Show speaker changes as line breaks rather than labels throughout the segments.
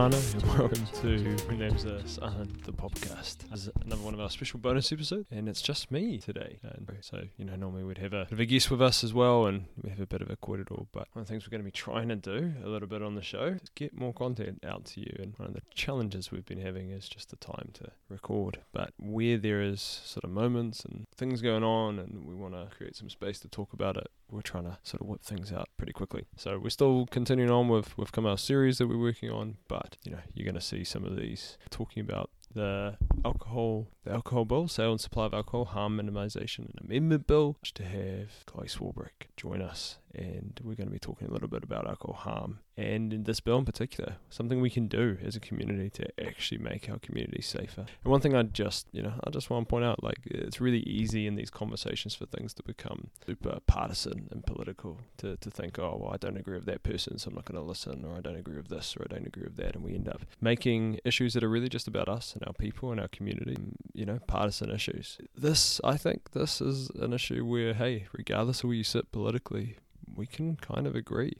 And welcome to My Name's uh, Sahan, the podcast. This is another one of our special bonus episodes, and it's just me today. And so, you know, normally we'd have a bit of a guest with us as well, and we have a bit of a kōrero, but one of the things we're going to be trying to do a little bit on the show is get more content out to you. And one of the challenges we've been having is just the time to record. But where there is sort of moments and things going on, and we want to create some space to talk about it, we're trying to sort of whip things out pretty quickly. So we're still continuing on with with Kamal's series that we're working on, but you know you're going to see some of these. Talking about the alcohol, the alcohol bill, sale and supply of alcohol, harm minimisation and amendment bill. To have Chloe Swarbrick join us, and we're going to be talking a little bit about alcohol harm and in this bill in particular, something we can do as a community to actually make our community safer. And one thing I just, you know, I just want to point out, like it's really easy in these conversations for things to become super partisan and political. To to think, oh well, I don't agree with that person, so I'm not going to listen, or I don't agree with this, or I don't agree with that, and we end up making issues that are really just about us and our people and our community, you know, partisan issues. This, I think, this is an issue where, hey, regardless of where you sit politically, we can kind of agree,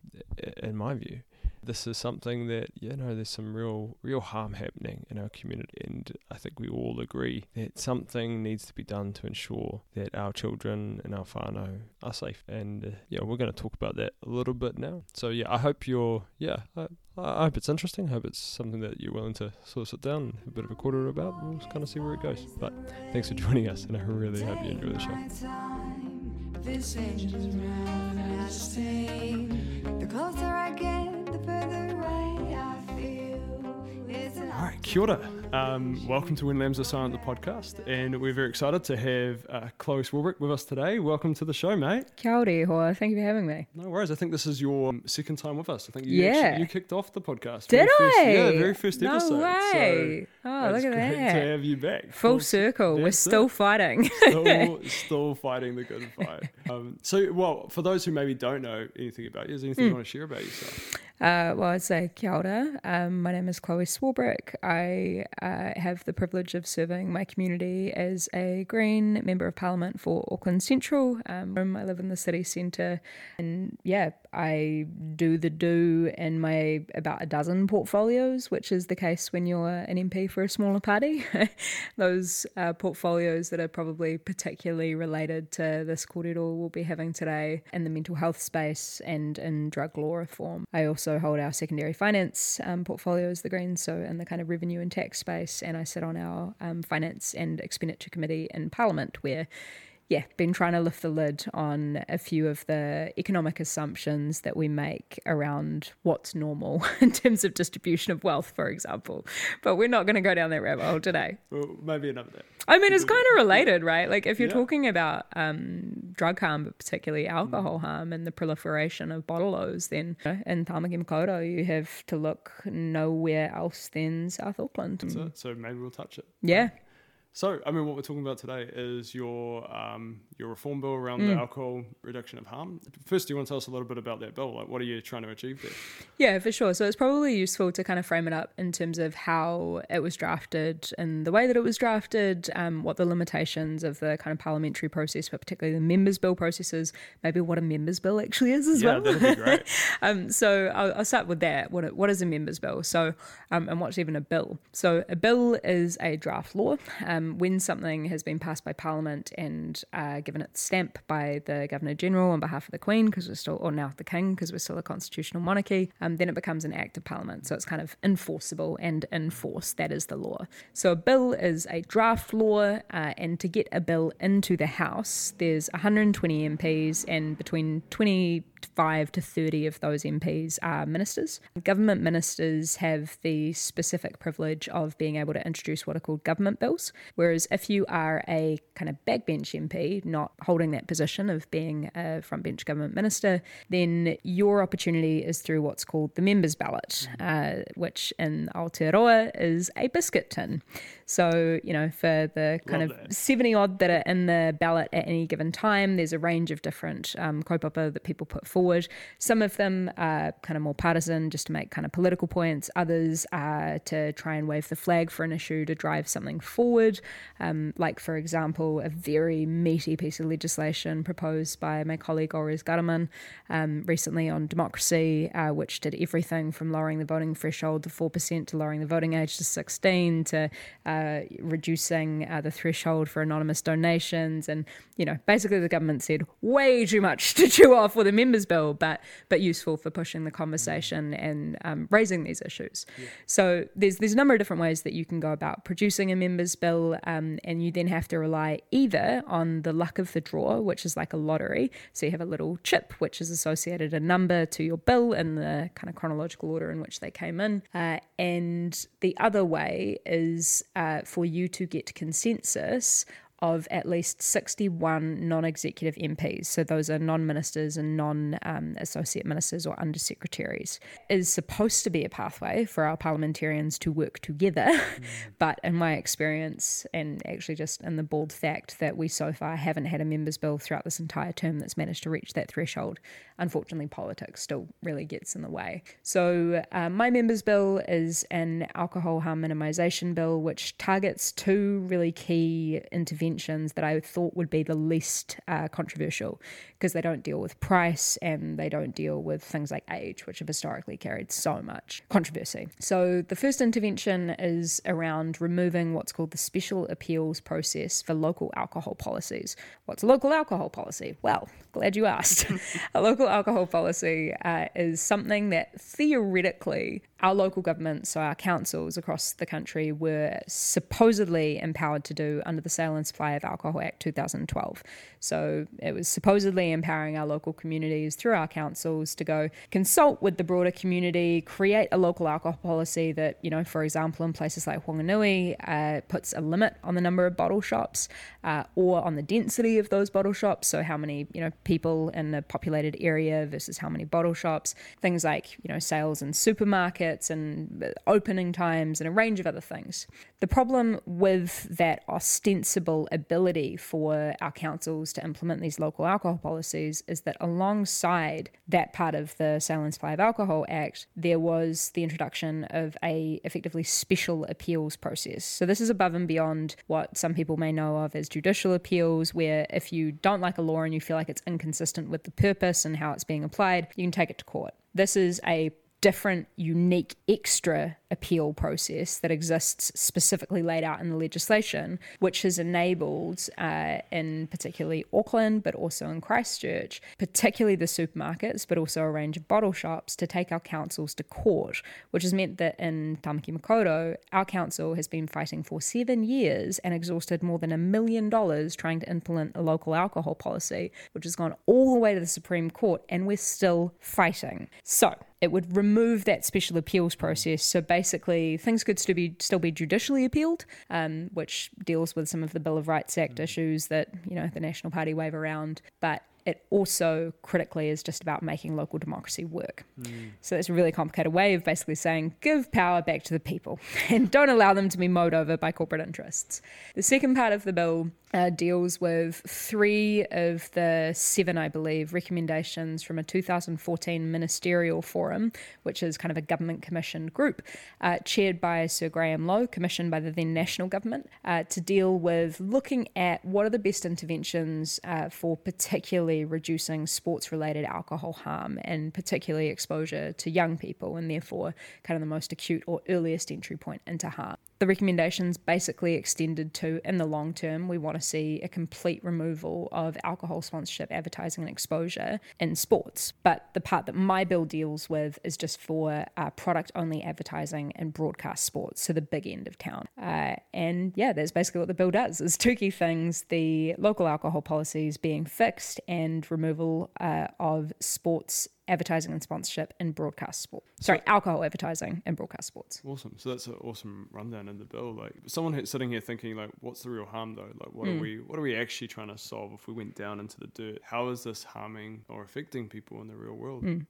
in my view. This is something that you know there's some real real harm happening in our community and I think we all agree that something needs to be done to ensure that our children and our whānau are safe. And uh, yeah we're going to talk about that a little bit now. So yeah I hope you're yeah I, I hope it's interesting. I hope it's something that you're willing to sort of sit down and have a bit of a kōrero about we'll kind of see where it goes. But thanks for joining us and I really hope you enjoy the show. The closer I get all right, kia ora. Um, welcome to When Lambs Are Silent, the podcast, and we're very excited to have uh, Chloe Swarbrick with us today. Welcome to the show, mate.
Kia ora, hoa. Thank you for having me.
No worries. I think this is your second time with us. I think you
yeah.
Actually, you kicked off the podcast.
Did
I?
First,
yeah, very first
no
episode.
Way.
So
oh, look at that.
to have you back.
Full, Full circle. We're still it. fighting.
still, still fighting the good fight. Um, so, well, for those who maybe don't know anything about you, is there anything mm. you want to share about yourself?
Uh, well, I'd say kia ora. Um, my name is Chloe Swarbrick. I uh, have the privilege of serving my community as a Green Member of Parliament for Auckland Central. Um, I live in the city centre, and yeah, I do the do in my about a dozen portfolios, which is the case when you're an MP for a smaller party. Those uh, portfolios that are probably particularly related to this kōrero we'll be having today in the mental health space and in drug law reform. I also hold our secondary finance um, portfolios, the Greens, so in the kind of revenue and tax space, and I sit on our um, finance and expenditure committee in Parliament, where yeah, been trying to lift the lid on a few of the economic assumptions that we make around what's normal in terms of distribution of wealth, for example. But we're not going to go down that rabbit hole today.
Well, maybe another day.
I mean, it's kind of related, right? Like, if you're yeah. talking about um, drug harm, but particularly alcohol mm. harm and the proliferation of bottlos, then you know, in Tamaki Makaurau, you have to look nowhere else than South Auckland.
That's. So maybe we'll touch it.
Yeah.
So, I mean, what we're talking about today is your um, your reform bill around mm. the alcohol reduction of harm. First, do you want to tell us a little bit about that bill? Like, what are you trying to achieve there?
Yeah, for sure. So, it's probably useful to kind of frame it up in terms of how it was drafted and the way that it was drafted, um, what the limitations of the kind of parliamentary process, but particularly the members' bill processes, maybe what a members' bill actually is as
yeah,
well.
Yeah, that'd be great.
um, so, I'll, I'll, start with that. What, what is a members' bill? So, um, and what's even a bill? So, a bill is a draft law. Um, when something has been passed by Parliament and uh, given its stamp by the Governor General on behalf of the Queen, because we're still, or now the King, because we're still a constitutional monarchy, um, then it becomes an act of Parliament. So it's kind of enforceable and enforced. That is the law. So a bill is a draft law, uh, and to get a bill into the House, there's 120 MPs, and between 20 5 to 30 of those MPs are ministers. Government ministers have the specific privilege of being able to introduce what are called government bills, whereas if you are a kind of backbench MP, not holding that position of being a frontbench government minister, then your opportunity is through what's called the members' ballot, uh, which in Aotearoa is a biscuit tin. So, you know, for the kind
Love
of
that.
70 odd that are in the ballot at any given time, there's a range of different um, kaupapa that people put forward. Some of them are kind of more partisan, just to make kind of political points. Others are to try and wave the flag for an issue to drive something forward. Um, like, for example, a very meaty piece of legislation proposed by my colleague Golriz Ghahraman um, recently on democracy, uh, which did everything from lowering the voting threshold to 4% to lowering the voting age to 16 to uh, reducing uh, the threshold for anonymous donations. And, you know, basically the government said way too much to chew off with a members bill, but, but useful for pushing the conversation and um, raising these issues. So there's, there's a number of different ways that you can go about producing a members bill, um, and you then have to rely either on the luck of the draw, which is like a lottery. So you have a little chip which is associated a number to your bill in the kind of chronological order in which they came in. Uh, and the other way is uh, for you to get consensus of at least 61 non executive MPs, so those are non ministers and non um, associate ministers or undersecretaries, is supposed to be a pathway for our parliamentarians to work together. but in my experience, and actually just in the bald fact that we so far haven't had a members bill throughout this entire term that's managed to reach that threshold, unfortunately, politics still really gets in the way. So, uh, my members bill is an alcohol harm minimisation bill, which targets two really key interventions that I thought would be the least uh, controversial because they don't deal with price and they don't deal with things like age, which have historically carried so much controversy. So, the first intervention is around removing what's called the special appeals process for local alcohol policies. What's a local alcohol policy? Well, glad you asked. a local alcohol policy uh, is something that theoretically our local governments, so our councils across the country, were supposedly empowered to do under the Sale and Supply of Alcohol Act 2012. So it was supposedly empowering our local communities through our councils to go consult with the broader community, create a local alcohol policy that, you know, for example, in places like Whanganui, uh, puts a limit on the number of bottle shops uh, or on the density of those bottle shops. So how many, you know, people in a populated area versus how many bottle shops. Things like, you know, sales in supermarkets and opening times and a range of other things. The problem with that ostensible ability for our councils to implement these local alcohol policies is that alongside that part of the Sale and Supply of Alcohol Act, there was the introduction of a effectively special appeals process. So this is above and beyond what some people may know of as judicial appeals, where if you don't like a law and you feel like it's inconsistent with the purpose and how it's being applied, you can take it to court. This is a different, unique, extra appeal process that exists specifically laid out in the legislation, which has enabled, uh, in particularly Auckland, but also in Christchurch, particularly the supermarkets, but also a range of bottle shops, to take our councils to court, which has meant that in Tamaki Makaurau, our council has been fighting for seven years and exhausted more than a million dollars trying to implement a local alcohol policy, which has gone all the way to the Supreme Court, and we're still fighting. So, it would remove that special appeals process. So basically, things could still be still be judicially appealed, um, which deals with some of the Bill of Rights Act issues that you know the National Party wave around. But it also critically is just about making local democracy work. So it's a really complicated way of basically saying give power back to the people and don't allow them to be mowed over by corporate interests. The second part of the bill uh, deals with three of the seven, I believe, recommendations from a 2014 ministerial forum, which is kind of a government commissioned group uh, chaired by Sir Graham Lowe, commissioned by the then national government, uh, to deal with looking at what are the best interventions uh, for particularly reducing sports related alcohol harm and particularly exposure to young people, and therefore kind of the most acute or earliest entry point into harm. The recommendations basically extended to, in the long term, we want to see a complete removal of alcohol sponsorship, advertising, and exposure in sports. But the part that my bill deals with is just for uh, product only advertising and broadcast sports, so the big end of town. Uh, and yeah, that's basically what the bill does. Is two key things: the local alcohol policies being fixed and removal uh, of sports advertising and sponsorship in broadcast sport. Sorry, alcohol advertising in broadcast sports.
Awesome. So that's an awesome rundown in the bill. Like someone who's sitting here thinking, like, what's the real harm though? Like, what are
Mm.
we, what are we actually trying to solve if we went down into the dirt? How is this harming or affecting people in the real world?
Mm.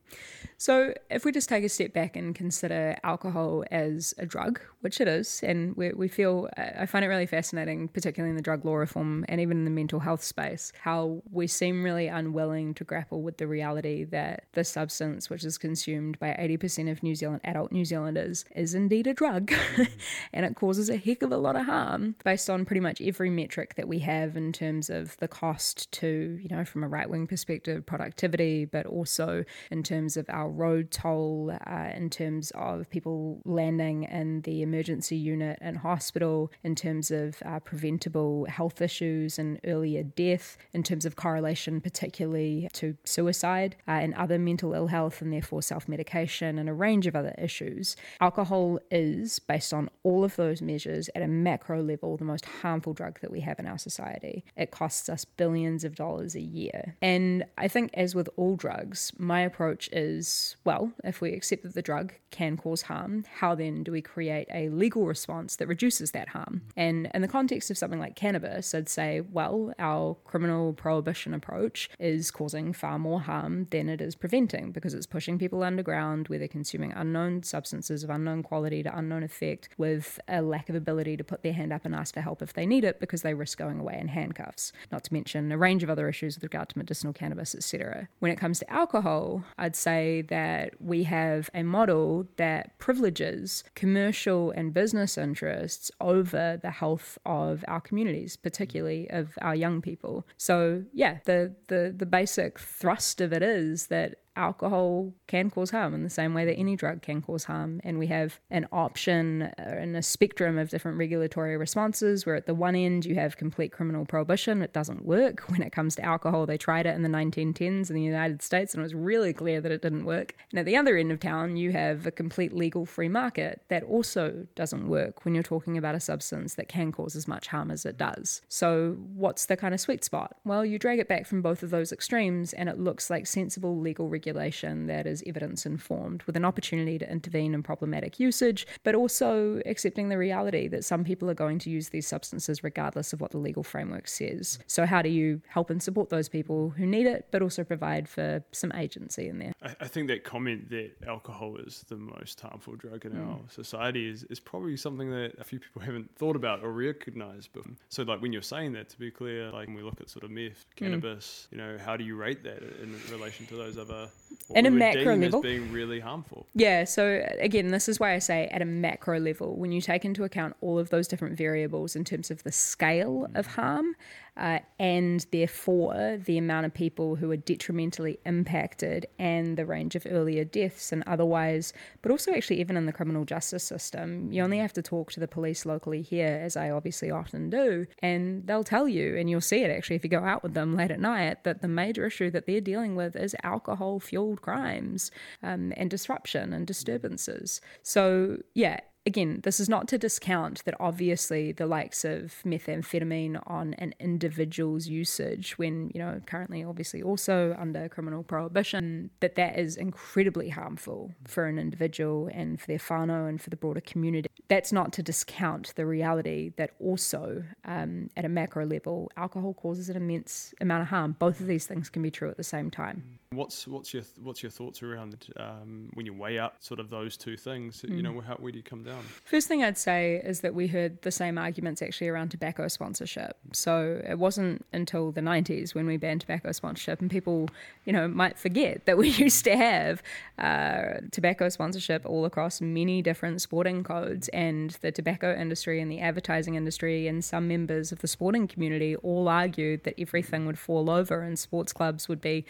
So, if we just take a step back and consider alcohol as a drug, which it is, and we, we feel, I find it really fascinating, particularly in the drug law reform and even in the mental health space, how we seem really unwilling to grapple with the reality that the substance, which is consumed by 80% of New Zealand adult New Zealanders, is indeed a drug. And it causes a heck of a lot of harm based on pretty much every metric that we have in terms of the cost to, you know, from a right wing perspective, productivity, but also in terms of our road toll, uh, in terms of people landing in the emergency unit and hospital, in terms of uh, preventable health issues and earlier death, in terms of correlation, particularly to suicide uh, and other mental ill health, and therefore self medication and a range of other issues. Alcohol is, based on all of those measures, at a macro level, the most harmful drug that we have in our society. It costs us billions of dollars a year. And I think, as with all drugs, my approach is well, if we accept that the drug can cause harm, how then do we create a legal response that reduces that harm? And in the context of something like cannabis, I'd say, well, our criminal prohibition approach is causing far more harm than it is preventing because it's pushing people underground where they're consuming unknown substances of unknown quality to unknown effect with a lack of ability to put their hand up and ask for help if they need it because they risk going away in handcuffs. Not to mention a range of other issues with regard to medicinal cannabis, etc. When it comes to alcohol, I'd say that we have a model that privileges commercial and business interests over the health of our communities, particularly of our young people. So yeah, the the the basic thrust of it is that alcohol can cause harm in the same way that any drug can cause harm. And we have an option uh, and a spectrum of different regulatory responses where at the one end you have complete criminal prohibition. It doesn't work. When it comes to alcohol, they tried it in the 1910s in the United States and it was really clear that it didn't work. And at the other end of town, you have a complete legal free market that also doesn't work when you're talking about a substance that can cause as much harm as it does. So, what's the kind of sweet spot? Well, you drag it back from both of those extremes and it looks like sensible legal regulation that is evidence informed with an opportunity to intervene in problematic usage, but also accepting the reality that some people are going to use these substances regardless of what the legal framework says. So, how do you help and support those people who need it, but also provide for some agency in there?
I, I think that comment that alcohol is the most harmful drug in
Mm.
our society is, is probably something that a few people haven't thought about or recognized. But so, like when you're saying that, to be clear, like when we look at sort of meth,
Mm.
cannabis, you know, how do you rate that in relation to those other?
In a macro level.
being really harmful.
Yeah, so again, this is why I say at a macro level, when you take into account all of those different variables in terms of the scale of harm uh, and therefore the amount of people who are detrimentally impacted and the range of earlier deaths and otherwise, but also actually even in the criminal justice system, you only have to talk to the police locally here, as I obviously often do, and they'll tell you, and you'll see it actually if you go out with them late at night, that the major issue that they're dealing with is alcohol fueled crimes um, and disruption and disturbances. So, yeah, again, this is not to discount that obviously the likes of methamphetamine on an individual's usage, when, you know, currently obviously also under criminal prohibition, that that is incredibly harmful for an individual and for their whānau and for the broader community. That's not to discount the reality that also um, at a macro level, alcohol causes an immense amount of harm. Both of these things can be true at the same time.
What's what's your what's your thoughts around um, when you weigh up sort of those two things?
Mm.
You know, how, where do you come down?
First thing I'd say is that we heard the same arguments actually around tobacco sponsorship. So it wasn't until the 90s when we banned tobacco sponsorship, and people, you know, might forget that we used to have uh, tobacco sponsorship all across many different sporting codes, and the tobacco industry and the advertising industry and some members of the sporting community all argued that everything would fall over and sports clubs would be,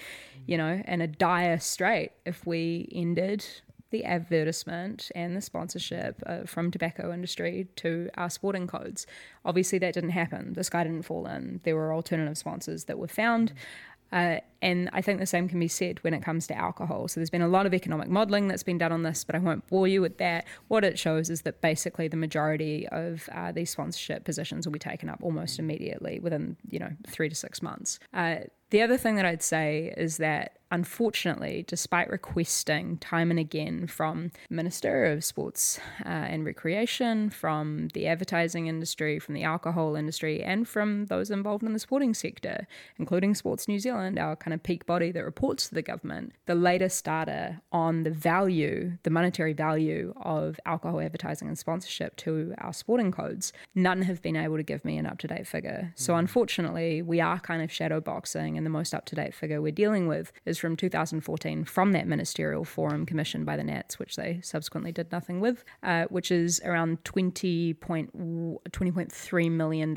you know, in a dire strait if we ended the advertisement and the sponsorship uh, from tobacco industry to our sporting codes. Obviously, that didn't happen. The sky didn't fall in. There were alternative sponsors that were found. Uh, and I think the same can be said when it comes to alcohol. So there's been a lot of economic modelling that's been done on this, but I won't bore you with that. What it shows is that basically the majority of uh, these sponsorship positions will be taken up almost immediately within, you know, three to six months. Uh, The other thing that I'd say is that unfortunately, despite requesting time and again from Minister of Sports uh, and Recreation, from the advertising industry, from the alcohol industry, and from those involved in the sporting sector, including Sports New Zealand, our kind of peak body that reports to the government, the latest data on the value, the monetary value of alcohol advertising and sponsorship to our sporting codes, none have been able to give me an up to date figure. So, mm. unfortunately, we are kind of shadow boxing, and the most up to date figure we're dealing with is from 2014 from that ministerial forum commissioned by the Nats, which they subsequently did nothing with, uh, which is around 20 $20.3 million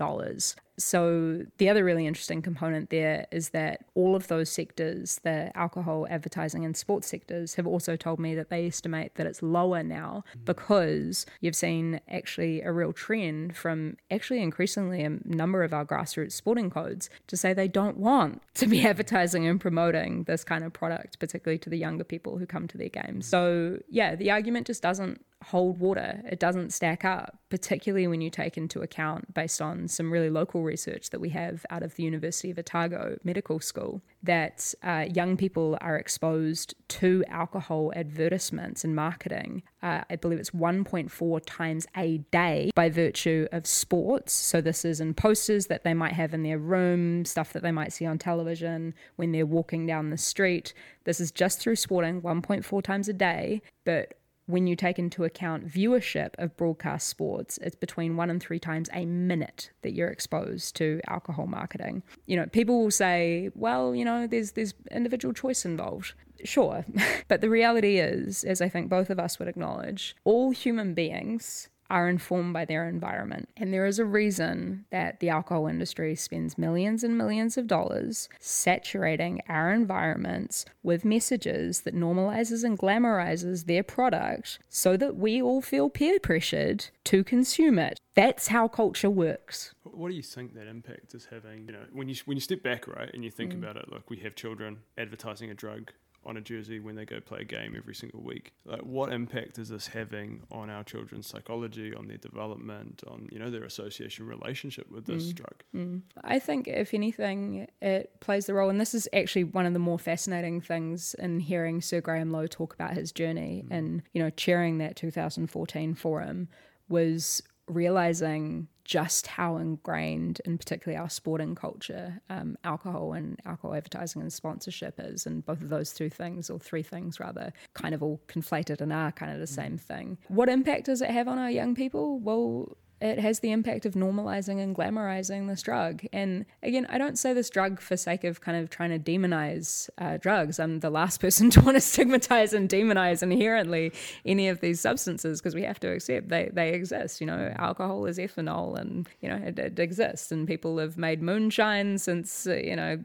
so the other really interesting component there is that all of those sectors, the alcohol, advertising, and sports sectors, have also told me that they estimate that it's lower now mm-hmm. because you've seen actually a real trend from actually increasingly a number of our grassroots sporting codes to say they don't want to be advertising and promoting this kind of product, particularly to the younger people who come to their games. So yeah, the argument just doesn't hold water. It doesn't stack up, particularly when you take into account, based on some really local research that we have out of the University of Otago Medical School, that uh, young people are exposed to alcohol advertisements and marketing. Uh, I believe it's 1.4 times a day by virtue of sports. So, this is in posters that they might have in their room, stuff that they might see on television when they're walking down the street. This is just through sporting 1.4 times a day, but when you take into account viewership of broadcast sports, it's between one and three times a minute that you're exposed to alcohol marketing. You know, people will say, well, you know, there's there's individual choice involved. Sure. but the reality is, as I think both of us would acknowledge, all human beings are informed by their environment. And there is a reason that the alcohol industry spends millions and millions of dollars saturating our environments with messages that normalizes and glamorizes their product so that we all feel peer pressured to consume it. That's how culture works.
What do you think that impact is having? You know, when you when you step back, right, and you think mm. about it, like we have children advertising a drug on a jersey when they go play a game every single week. Like, what impact is this having on our children's psychology, on their development, on you know their association relationship with this mm. drug?
Mm. I think, if anything, it plays the role, and this is actually one of the more fascinating things in hearing Sir Graham Lowe talk about his journey mm. and you know chairing that 2014 forum was realizing just how ingrained, in particularly our sporting culture, um, alcohol and alcohol advertising and sponsorship is, and both of those two things, or three things rather, kind of all conflated and are kind of the mm. same thing. What impact does it have on our young people? Well, it has the impact of normalizing and glamorizing this drug. And again, I don't say this drug for sake of kind of trying to demonize uh, drugs. I'm the last person to want to stigmatize and demonize inherently any of these substances because we have to accept they, they exist. You know, alcohol is ethanol and, you know, it, it exists. And people have made moonshine since, uh, you know,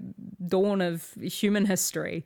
dawn of human history.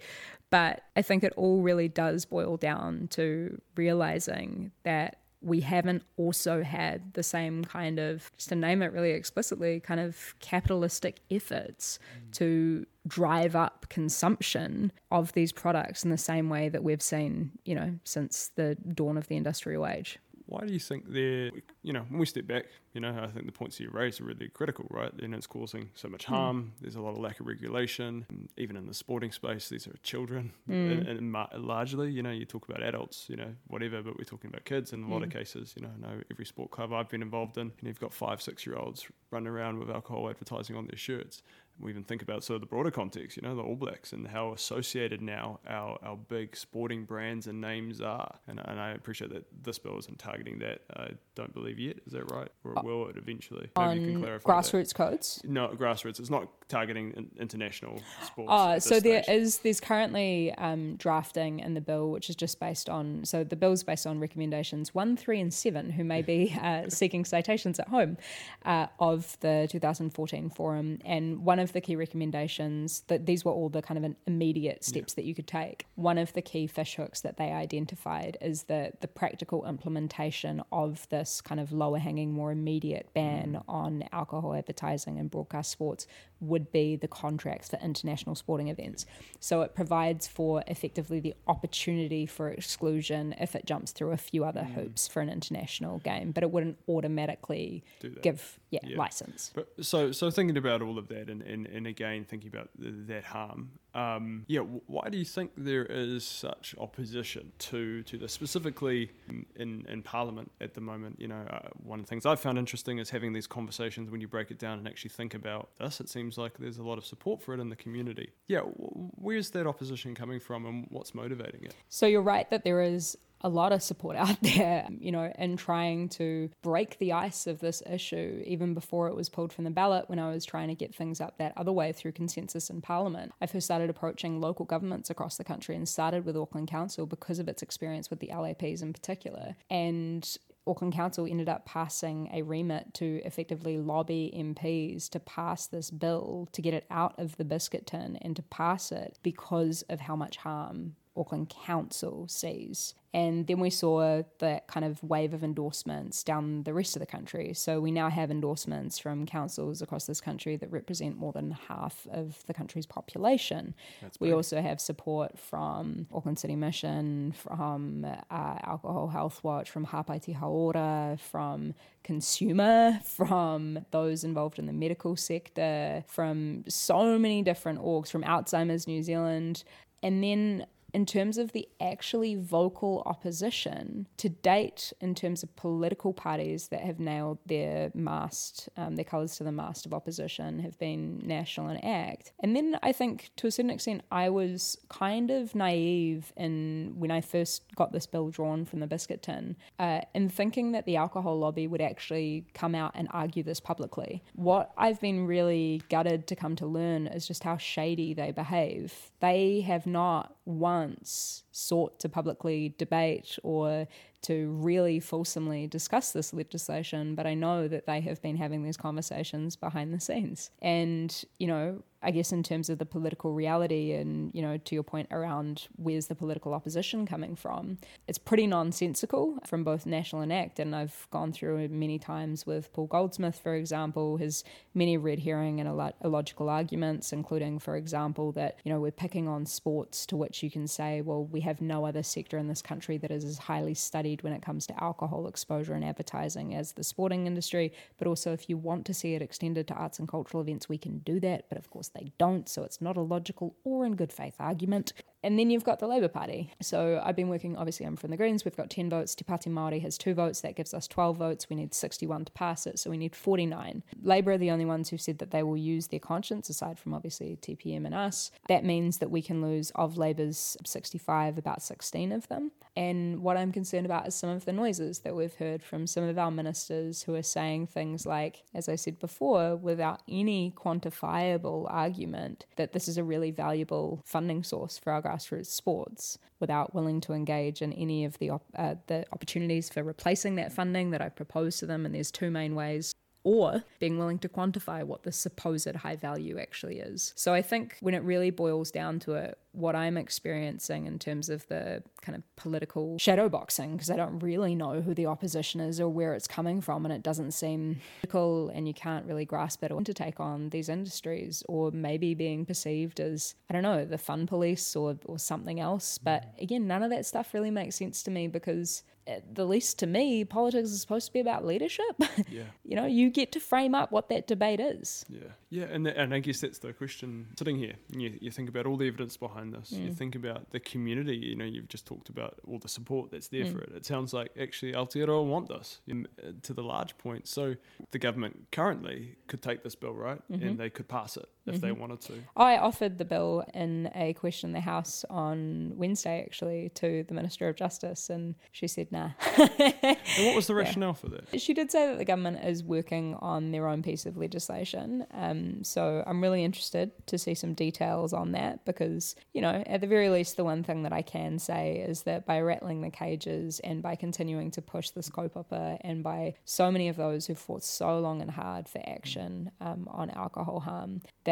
But I think it all really does boil down to realizing that we haven't also had the same kind of, just to name it really explicitly, kind of capitalistic efforts mm. to drive up consumption of these products in the same way that we've seen, you know, since the dawn of the industrial age
why do you think they're, you know, when we step back, you know, I think the points you raise are really critical, right? And it's causing so much hmm. harm. Mm. There's a lot of lack of regulation. Even in the sporting space, these are children, mm. and, and, largely, you know, you talk about adults, you know, whatever, but we're talking about kids in a lot of hmm. cases. You know, I know every sport club I've been involved in, know, you've got five, six year olds running around with alcohol advertising on their shirts we even think about sort of the broader context, you know, the All Blacks and how associated now our, our big sporting brands and names are. And, and I appreciate that this bill isn't targeting that. I don't believe yet. Is that right? Or it will it eventually?
Maybe you can clarify grassroots that. codes?
No, grassroots. It's not targeting international sports.
Oh, so there is there's currently um, drafting in the bill, which is just based on so the bill's based on recommendations one, three, and seven, who may be uh, seeking citations at home uh, of the 2014 forum, and one of the key recommendations that these were all the kind of immediate steps yeah. that you could take. One of the key fishhooks that they identified is that the practical implementation of this kind of lower hanging, more immediate ban mm. on alcohol advertising and broadcast sports would be the contracts for international sporting events. So it provides for effectively the opportunity for exclusion if it jumps through a few other mm. hoops for an international game, but it wouldn't automatically give yeah, yeah, license.
But so so thinking about all of that and, and, and again thinking about that harm. Um, yeah, why do you think there is such opposition to to this specifically in, in Parliament at the moment? You know, uh, one of the things I've found interesting is having these conversations when you break it down and actually think about this. It seems like there's a lot of support for it in the community. Yeah, where's that opposition coming from, and what's motivating it?
So you're right that there is a lot of support out there, you know, in trying to break the ice of this issue, even before it was pulled from the ballot, when I was trying to get things up that other way through consensus in Parliament. I first started approaching local governments across the country and started with Auckland Council because of its experience with the LAPs in particular. And Auckland Council ended up passing a remit to effectively lobby MPs to pass this bill to get it out of the biscuit tin and to pass it because of how much harm Auckland Council sees. And then we saw that kind of wave of endorsements down the rest of the country. So we now have endorsements from councils across this country that represent more than half of the country's population. That's we also have support from Auckland City Mission, from uh, Alcohol Health Watch, from Hapai Te Hauora, from consumer, from those involved in the medical sector, from so many different orgs, from Alzheimer's New Zealand. And then in terms of the actually vocal opposition to date, in terms of political parties that have nailed their mast, um, their colours to the mast of opposition, have been National and ACT. And then I think to a certain extent, I was kind of naive in when I first got this bill drawn from the biscuit tin, uh, in thinking that the alcohol lobby would actually come out and argue this publicly. What I've been really gutted to come to learn is just how shady they behave. They have not once sought to publicly debate or to really fulsomely discuss this legislation, but I know that they have been having these conversations behind the scenes. And, you know, I guess in terms of the political reality and, you know, to your point around where's the political opposition coming from, it's pretty nonsensical from both National and ACT. And I've gone through it many times with Paul Goldsmith, for example, his many red herring and illogical arguments, including, for example, that, you know, we're picking on sports to which you can say, well, we have no other sector in this country that is as highly studied when it comes to alcohol exposure and advertising as the sporting industry. But also, if you want to see it extended to arts and cultural events, we can do that. But of course, they don't, so it's not a logical or in good faith argument. And then you've got the Labour Party. So I've been working, obviously, I'm from the Greens. We've got 10 votes. Te Pāti Māori has two votes. That gives us 12 votes. We need 61 to pass it. So we need 49. Labour are the only ones who've said that they will use their conscience, aside from obviously TPM and us. That means that we can lose of Labour's 65, about 16 of them. And what I'm concerned about is some of the noises that we've heard from some of our ministers who are saying things like, as I said before, without any quantifiable argument, that this is a really valuable funding source for our grassroots sports without willing to engage in any of the, op- uh, the opportunities for replacing that funding that I've proposed to them. And there's two main ways or being willing to quantify what the supposed high value actually is. So I think when it really boils down to it, what I'm experiencing in terms of the kind of political shadow boxing, because I don't really know who the opposition is or where it's coming from, and it doesn't seem political, and you can't really grasp it or to take on these industries, or maybe being perceived as, I don't know, the fun police or, or something else. Mm. But again, none of that stuff really makes sense to me because at the least to me, politics is supposed to be about leadership.
Yeah.
you know, you get to frame up what that debate is.
Yeah. Yeah. And, and I guess that's the question sitting here. You, you think about all the evidence behind this, mm. you think about the community, you know, you've just talked about all the support that's there mm. for it. It sounds like actually Aotearoa want this in, uh, to the large point. So the government currently could take this bill, right? Mm-hmm. And they could pass it if mm-hmm. they wanted to.
I offered the bill in a question in the House on Wednesday, actually, to the Minister of Justice, and she said, nah.
and what was the rationale yeah. for that?
She did say that the government is working on their own piece of legislation. Um, so I'm really interested to see some details on that because, you know, at the very least, the one thing that I can say is that by rattling the cages and by continuing to push this kaupapa and by so many of those who fought so long and hard for action um, on alcohol harm, that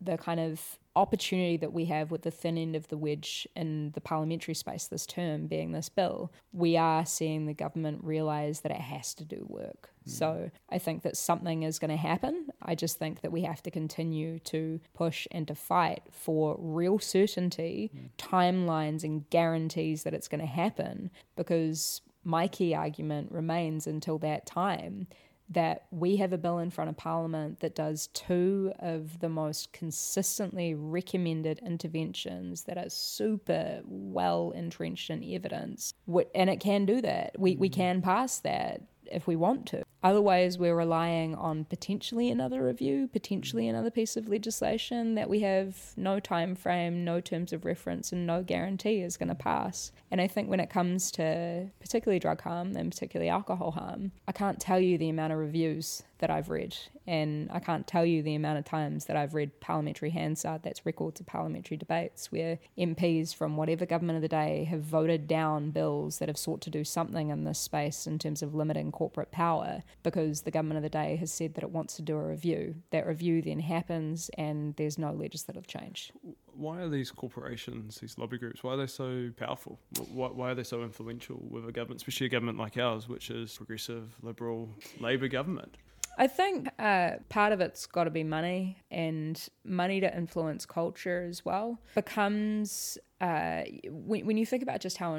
the kind of opportunity that we have with the thin end of the wedge in the parliamentary space this term being this bill, we are seeing the government realise that it has to do work. Mm. So I think that something is going to happen. I just think that we have to continue to push and to fight for real certainty, mm. timelines, and guarantees that it's going to happen because my key argument remains until that time that we have a bill in front of Parliament that does two of the most consistently recommended interventions that are super well entrenched in evidence. And it can do that. We, we mm. can pass that if we want to. Otherwise, we're relying on potentially another review, potentially another piece of legislation that we have no time frame, no terms of reference, and no guarantee is going to pass. And I think when it comes to particularly drug harm and particularly alcohol harm, I can't tell you the amount of reviews that I've read, and I can't tell you the amount of times that I've read parliamentary Hansard, that's records of parliamentary debates, where MPs from whatever government of the day have voted down bills that have sought to do something in this space in terms of limiting corporate power because the government of the day has said that it wants to do a review. That review then happens, and there's no legislative change.
Why are these corporations, these lobby groups, why are they so powerful? Why, why are they so influential with a government, especially a government like ours, which is progressive, liberal, Labour government?
I think uh, part of it's got to be money and money to influence culture as well becomes uh, when, when you think about just how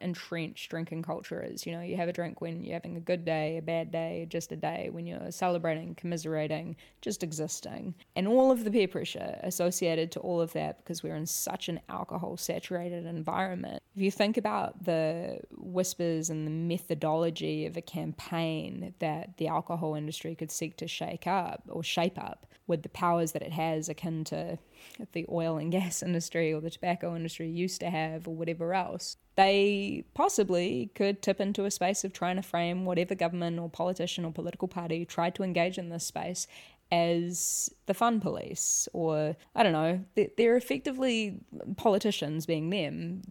entrenched drinking culture is, you know, you have a drink when you're having a good day, a bad day, just a day, when you're celebrating, commiserating, just existing. And all of the peer pressure associated to all of that because we're in such an alcohol saturated environment. If you think about the whispers and the methodology of a campaign that the alcohol industry could seek to shake up or shape up with the powers that it has akin to the oil and gas industry or the tobacco industry used to have or whatever else, they possibly could tip into a space of trying to frame whatever government or politician or political party tried to engage in this space as the fun police, or I don't know, they're effectively politicians being them.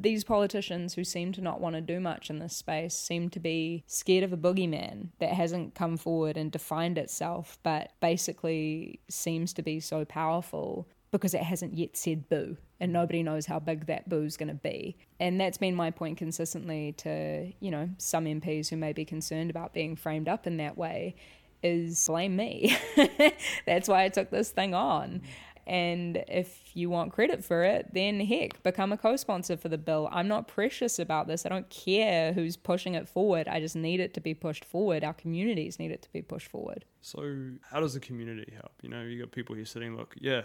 These politicians who seem to not want to do much in this space seem to be scared of a boogeyman that hasn't come forward and defined itself, but basically seems to be so powerful because it hasn't yet said boo and nobody knows how big that boo is going to be. And that's been my point consistently to, you know, some MPs who may be concerned about being framed up in that way is blame me. that's why I took this thing on. And if you want credit for it, then heck, become a co sponsor for the bill. I'm not precious about this. I don't care who's pushing it forward. I just need it to be pushed forward. Our communities need it to be pushed forward.
So, how does the community help? You know, you got people here sitting, look, yeah,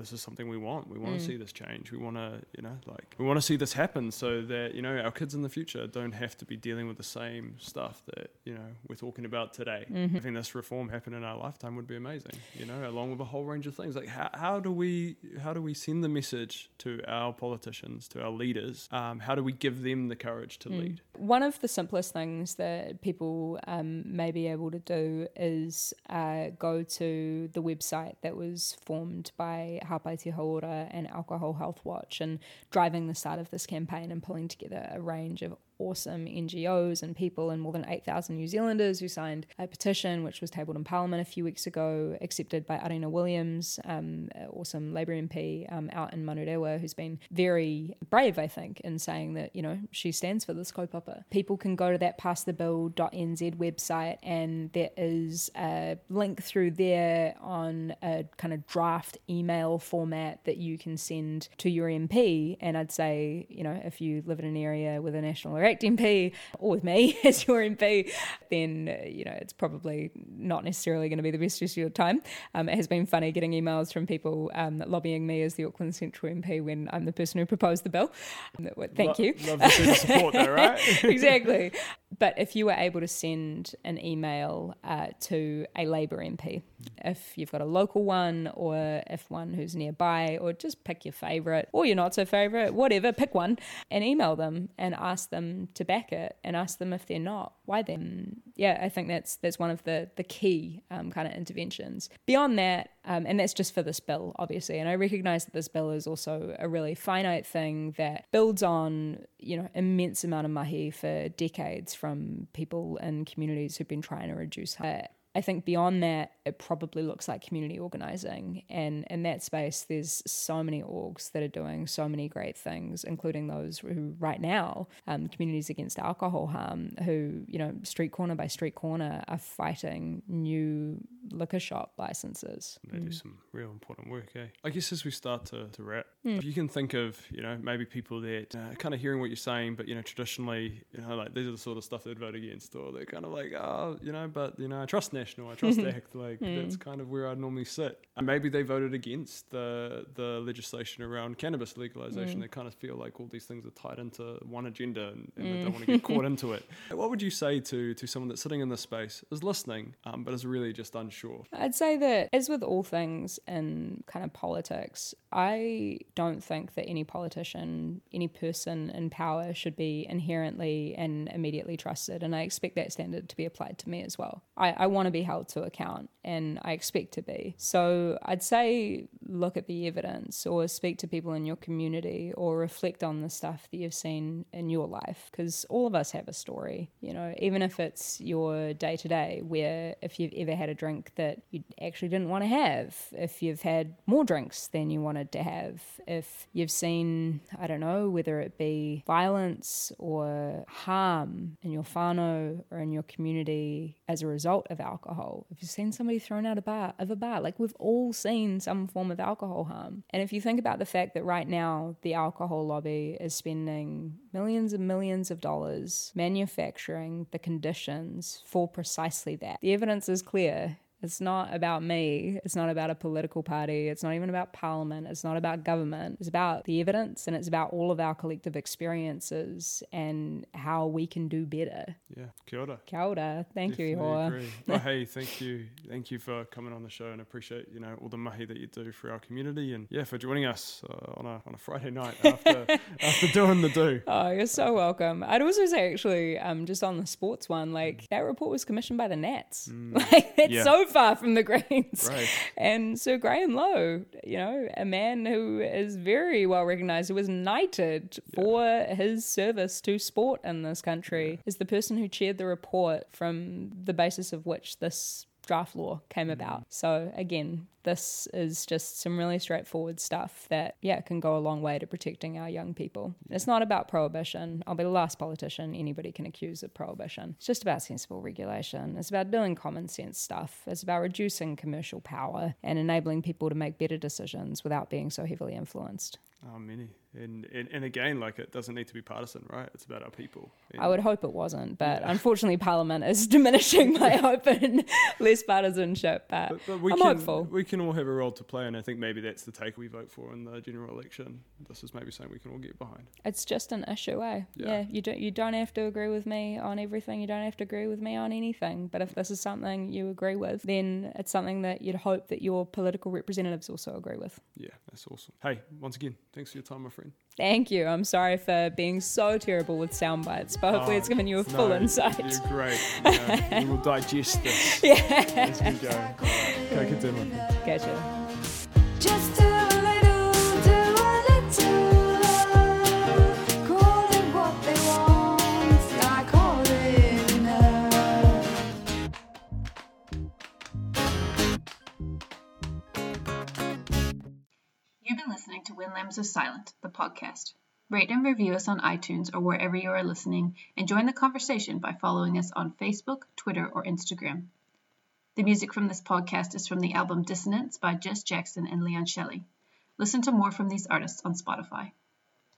this is something we want. We want mm. to see this change. We want to, you know, like, we want to see this happen so that, you know, our kids in the future don't have to be dealing with the same stuff that, you know, we're talking about today. Mm-hmm. Having this reform happen in our lifetime would be amazing, you know, along with a whole range of things. Like, how, how do we, how do we send the message to our politicians, to our leaders? Um, how do we give them the courage to mm. lead?
One of the simplest things that people um, may be able to do is uh, go to the website that was formed by Hapai Te and Alcohol Health Watch and driving the start of this campaign and pulling together a range of awesome NGOs and people and more than 8,000 New Zealanders who signed a petition which was tabled in Parliament a few weeks ago, accepted by Arena Williams, um, awesome Labour MP um, out in Manurewa, who's been very brave, I think, in saying that, you know, she stands for this kaupapa. People can go to that passthebill.nz website and there is a link through there on a kind of draft email format that you can send to your MP. And I'd say, you know, if you live in an area with a national direct MP or with me as your MP, then uh, you know it's probably not necessarily going to be the best use of your time. Um, it has been funny getting emails from people um, lobbying me as the Auckland Central MP when I'm the person who proposed the bill. Um, thank
Lo-
you.
Love to see the support there, right?
exactly. But if you were able to send an email uh, to a Labour MP, if you've got a local one or if one who's nearby, or just pick your favourite or your not so favourite, whatever, pick one and email them and ask them to back it and ask them if they're not, why then? Yeah, I think that's that's one of the the key um, kind of interventions. Beyond that, um, and that's just for this bill, obviously, and I recognise that this bill is also a really finite thing that builds on you know immense amount of mahi for decades from people and communities who've been trying to reduce. Uh, I think beyond that, it probably looks like community organizing. And in that space, there's so many orgs that are doing so many great things, including those who, right now, um, communities against alcohol harm, who, you know, street corner by street corner are fighting new liquor shop licenses.
They do some real important work, eh? I guess as we start to, to wrap,
Hmm.
if you can think of, you know, maybe people that uh, kind of hearing what you're saying, but, you know, traditionally, you know, like these are the sort of stuff they'd vote against, or they're kind of like, oh, you know, but, you know, I trust National, I trust ACT, like, that's kind of where I'd normally sit. And maybe they voted against the, the legislation around cannabis legalization. They kind of feel like all these things are tied into one agenda and, and they don't want to get caught into it. What would you say to, to someone that's sitting in this space, is listening, um, but is really just unsure?
I'd say that, as with all things in kind of politics, I don't think that any politician, any person in power should be inherently and immediately trusted. And I expect that standard to be applied to me as well. I, I want to be held to account and I expect to be. So I'd say look at the evidence or speak to people in your community or reflect on the stuff that you've seen in your life because all of us have a story, you know, even if it's your day to day, where if you've ever had a drink that you actually didn't want to have, if you've had more drinks than you wanted to have, if you've seen, I don't know, whether it be violence or harm in your whānau or in your community as a result of alcohol, if you've seen somebody thrown out of, bar, of a bar, like we've all seen some form of alcohol harm. And if you think about the fact that right now the alcohol lobby is spending millions and millions of dollars manufacturing the conditions for precisely that, the evidence is clear. It's not about me. It's not about a political party. It's not even about parliament. It's not about government. It's about the evidence and it's about all of our collective experiences and how we can do better.
Yeah, kia ora.
Kia ora. Thank you,
Definitely
Ihoa.
agree. Well, hey, thank you, thank you for coming on the show, and appreciate you know all the mahi that you do for our community, and yeah, for joining us uh, on a on a Friday night after after doing the do.
Oh, you're so welcome. I'd also say, actually, um, just on the sports one, like that report was commissioned by the Nats. Like it's
Yeah.
so far from the Greens.
Right.
And Sir Graham Lowe, you know, a man who is very well recognized, who was knighted for his service to sport in this country, is the person who chaired the report from the basis of which this draft law came
Mm.
about. So again, this is just some really straightforward stuff that yeah can go a long way to protecting our young people. It's not about prohibition. I'll be the last politician anybody can accuse of prohibition. It's just about sensible regulation. It's about doing common sense stuff. It's about reducing commercial power and enabling people to make better decisions without being so heavily influenced.
Oh, many, and, and and again, like it doesn't need to be partisan, right? It's about our people. And
I would hope it wasn't, but unfortunately, Parliament is diminishing my hope in less partisanship. But,
But, but we
I'm
can
hopeful.
we can all have a role to play, and I think maybe that's the take we vote for in the general election. This is maybe something we can all get behind.
It's just an issue, eh?
Yeah.
Yeah. you don't you don't have to agree with me on everything. You don't have to agree with me on anything. But if this is something you agree with, then it's something that you'd hope that your political representatives also agree with.
Yeah, that's awesome. Hey, once again, thanks for your time, my friend.
Thank you. I'm sorry for being so terrible with sound bites, but hopefully it's oh, given you a full insight.
You're great. You know, we will digest this
Yeah.
as we go. Go continue. my friend.
Are Silent, the podcast. Rate and review us on iTunes or wherever you are listening, and join the conversation by following us on Facebook, Twitter, or Instagram. The music from this podcast is from the album Dissonance by Jess Jackson and Leon Shelley. Listen to more from these artists on Spotify.